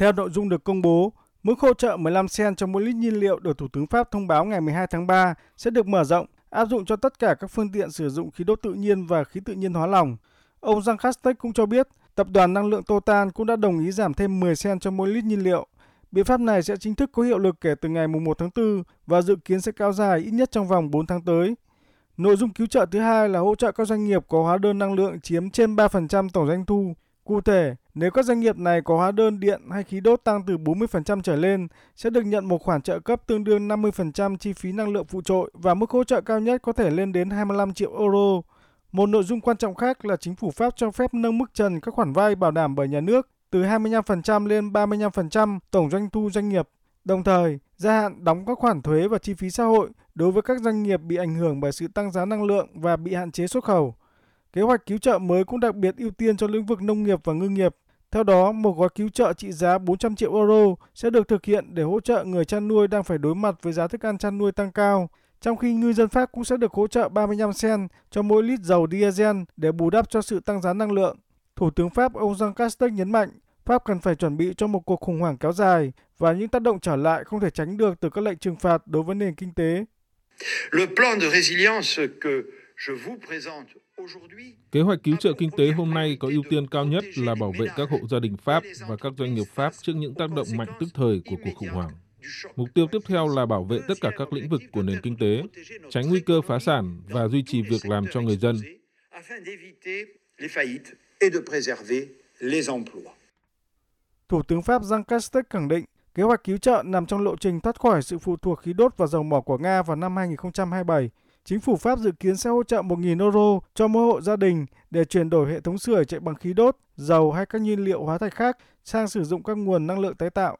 Theo nội dung được công bố, mức hỗ trợ 15 sen cho mỗi lít nhiên liệu được Thủ tướng Pháp thông báo ngày 12 tháng 3 sẽ được mở rộng, áp dụng cho tất cả các phương tiện sử dụng khí đốt tự nhiên và khí tự nhiên hóa lỏng. Ông Jean Castex cũng cho biết, tập đoàn năng lượng Total cũng đã đồng ý giảm thêm 10 sen cho mỗi lít nhiên liệu. Biện pháp này sẽ chính thức có hiệu lực kể từ ngày 1 tháng 4 và dự kiến sẽ kéo dài ít nhất trong vòng 4 tháng tới. Nội dung cứu trợ thứ hai là hỗ trợ các doanh nghiệp có hóa đơn năng lượng chiếm trên 3% tổng doanh thu. Cụ thể, nếu các doanh nghiệp này có hóa đơn điện hay khí đốt tăng từ 40% trở lên, sẽ được nhận một khoản trợ cấp tương đương 50% chi phí năng lượng phụ trội và mức hỗ trợ cao nhất có thể lên đến 25 triệu euro. Một nội dung quan trọng khác là chính phủ Pháp cho phép nâng mức trần các khoản vay bảo đảm bởi nhà nước từ 25% lên 35% tổng doanh thu doanh nghiệp. Đồng thời, gia hạn đóng các khoản thuế và chi phí xã hội đối với các doanh nghiệp bị ảnh hưởng bởi sự tăng giá năng lượng và bị hạn chế xuất khẩu. Kế hoạch cứu trợ mới cũng đặc biệt ưu tiên cho lĩnh vực nông nghiệp và ngư nghiệp. Theo đó, một gói cứu trợ trị giá 400 triệu euro sẽ được thực hiện để hỗ trợ người chăn nuôi đang phải đối mặt với giá thức ăn chăn nuôi tăng cao, trong khi ngư dân Pháp cũng sẽ được hỗ trợ 35 cent cho mỗi lít dầu diesel để bù đắp cho sự tăng giá năng lượng. Thủ tướng Pháp ông Jean Castex nhấn mạnh, Pháp cần phải chuẩn bị cho một cuộc khủng hoảng kéo dài và những tác động trở lại không thể tránh được từ các lệnh trừng phạt đối với nền kinh tế. Le plan de résilience que Kế hoạch cứu trợ kinh tế hôm nay có ưu tiên cao nhất là bảo vệ các hộ gia đình Pháp và các doanh nghiệp Pháp trước những tác động mạnh tức thời của cuộc khủng hoảng. Mục tiêu tiếp theo là bảo vệ tất cả các lĩnh vực của nền kinh tế, tránh nguy cơ phá sản và duy trì việc làm cho người dân. Thủ tướng Pháp Jean Castex khẳng định kế hoạch cứu trợ nằm trong lộ trình thoát khỏi sự phụ thuộc khí đốt và dầu mỏ của Nga vào năm 2027 Chính phủ Pháp dự kiến sẽ hỗ trợ 1.000 euro cho mỗi hộ gia đình để chuyển đổi hệ thống sửa chạy bằng khí đốt, dầu hay các nhiên liệu hóa thạch khác sang sử dụng các nguồn năng lượng tái tạo.